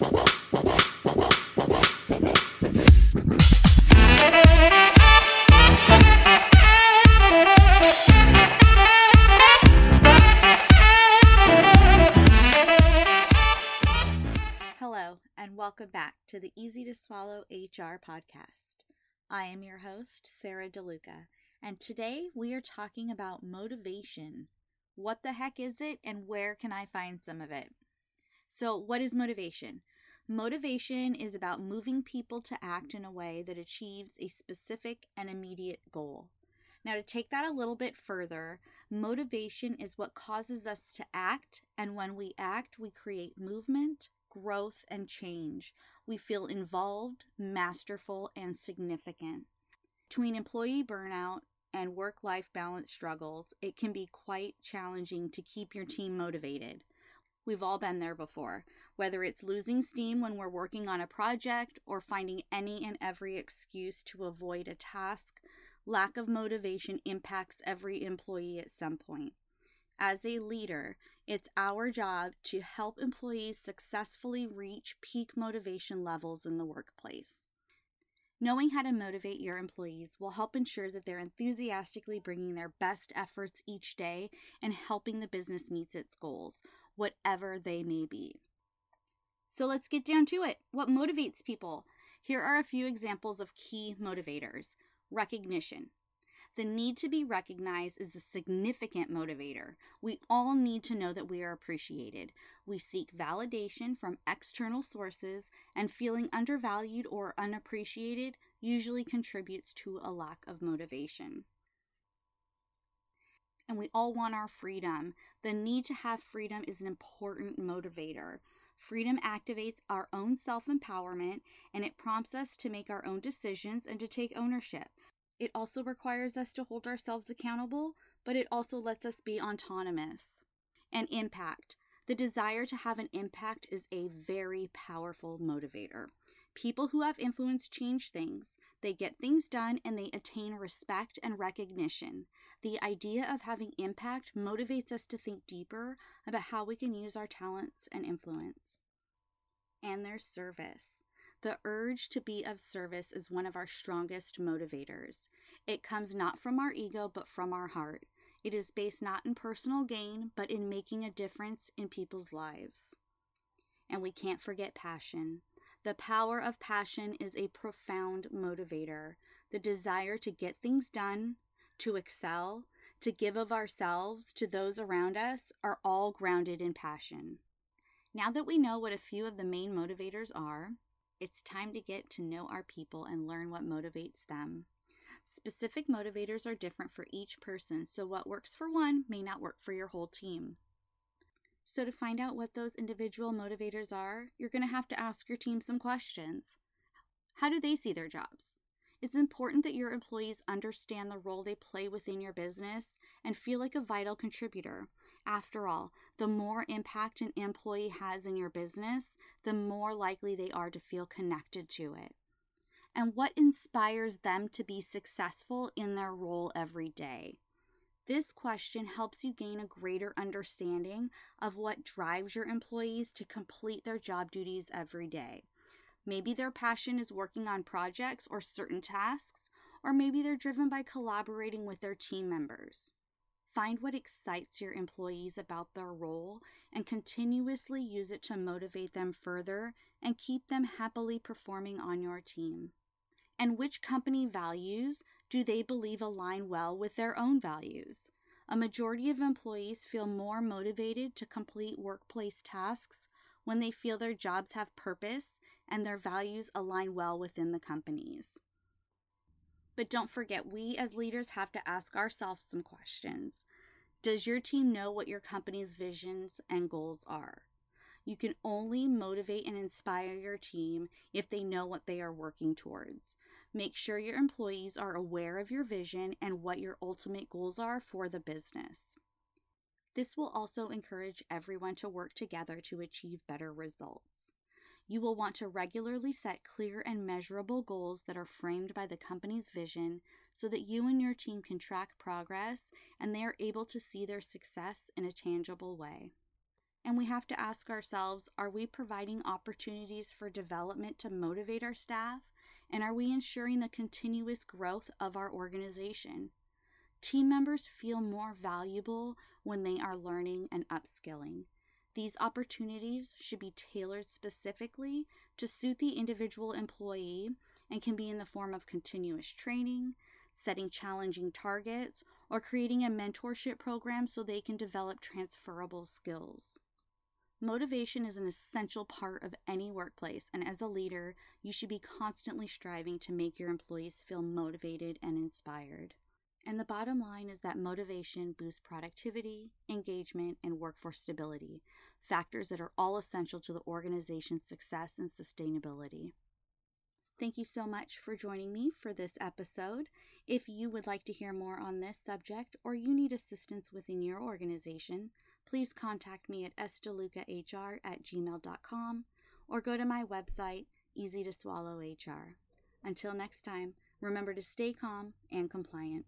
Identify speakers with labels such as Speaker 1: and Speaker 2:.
Speaker 1: Hello, and welcome back to the Easy to Swallow HR podcast. I am your host, Sarah DeLuca, and today we are talking about motivation. What the heck is it, and where can I find some of it? So, what is motivation? Motivation is about moving people to act in a way that achieves a specific and immediate goal. Now, to take that a little bit further, motivation is what causes us to act, and when we act, we create movement, growth, and change. We feel involved, masterful, and significant. Between employee burnout and work life balance struggles, it can be quite challenging to keep your team motivated. We've all been there before, whether it's losing steam when we're working on a project or finding any and every excuse to avoid a task. Lack of motivation impacts every employee at some point. As a leader, it's our job to help employees successfully reach peak motivation levels in the workplace. Knowing how to motivate your employees will help ensure that they're enthusiastically bringing their best efforts each day and helping the business meet its goals, whatever they may be. So let's get down to it. What motivates people? Here are a few examples of key motivators recognition. The need to be recognized is a significant motivator. We all need to know that we are appreciated. We seek validation from external sources, and feeling undervalued or unappreciated usually contributes to a lack of motivation. And we all want our freedom. The need to have freedom is an important motivator. Freedom activates our own self empowerment and it prompts us to make our own decisions and to take ownership. It also requires us to hold ourselves accountable, but it also lets us be autonomous. And impact. The desire to have an impact is a very powerful motivator. People who have influence change things. They get things done and they attain respect and recognition. The idea of having impact motivates us to think deeper about how we can use our talents and influence. And their service. The urge to be of service is one of our strongest motivators. It comes not from our ego, but from our heart. It is based not in personal gain, but in making a difference in people's lives. And we can't forget passion. The power of passion is a profound motivator. The desire to get things done, to excel, to give of ourselves to those around us are all grounded in passion. Now that we know what a few of the main motivators are, it's time to get to know our people and learn what motivates them. Specific motivators are different for each person, so what works for one may not work for your whole team. So, to find out what those individual motivators are, you're going to have to ask your team some questions. How do they see their jobs? It's important that your employees understand the role they play within your business and feel like a vital contributor. After all, the more impact an employee has in your business, the more likely they are to feel connected to it. And what inspires them to be successful in their role every day? This question helps you gain a greater understanding of what drives your employees to complete their job duties every day. Maybe their passion is working on projects or certain tasks, or maybe they're driven by collaborating with their team members. Find what excites your employees about their role and continuously use it to motivate them further and keep them happily performing on your team. And which company values do they believe align well with their own values? A majority of employees feel more motivated to complete workplace tasks when they feel their jobs have purpose and their values align well within the companies. But don't forget, we as leaders have to ask ourselves some questions. Does your team know what your company's visions and goals are? You can only motivate and inspire your team if they know what they are working towards. Make sure your employees are aware of your vision and what your ultimate goals are for the business. This will also encourage everyone to work together to achieve better results. You will want to regularly set clear and measurable goals that are framed by the company's vision so that you and your team can track progress and they are able to see their success in a tangible way. And we have to ask ourselves are we providing opportunities for development to motivate our staff? And are we ensuring the continuous growth of our organization? Team members feel more valuable when they are learning and upskilling. These opportunities should be tailored specifically to suit the individual employee and can be in the form of continuous training, setting challenging targets, or creating a mentorship program so they can develop transferable skills. Motivation is an essential part of any workplace, and as a leader, you should be constantly striving to make your employees feel motivated and inspired. And the bottom line is that motivation boosts productivity, engagement, and workforce stability, factors that are all essential to the organization's success and sustainability. Thank you so much for joining me for this episode. If you would like to hear more on this subject or you need assistance within your organization, please contact me at sdelucahr at gmail.com or go to my website, Easy to Swallow HR. Until next time, remember to stay calm and compliant.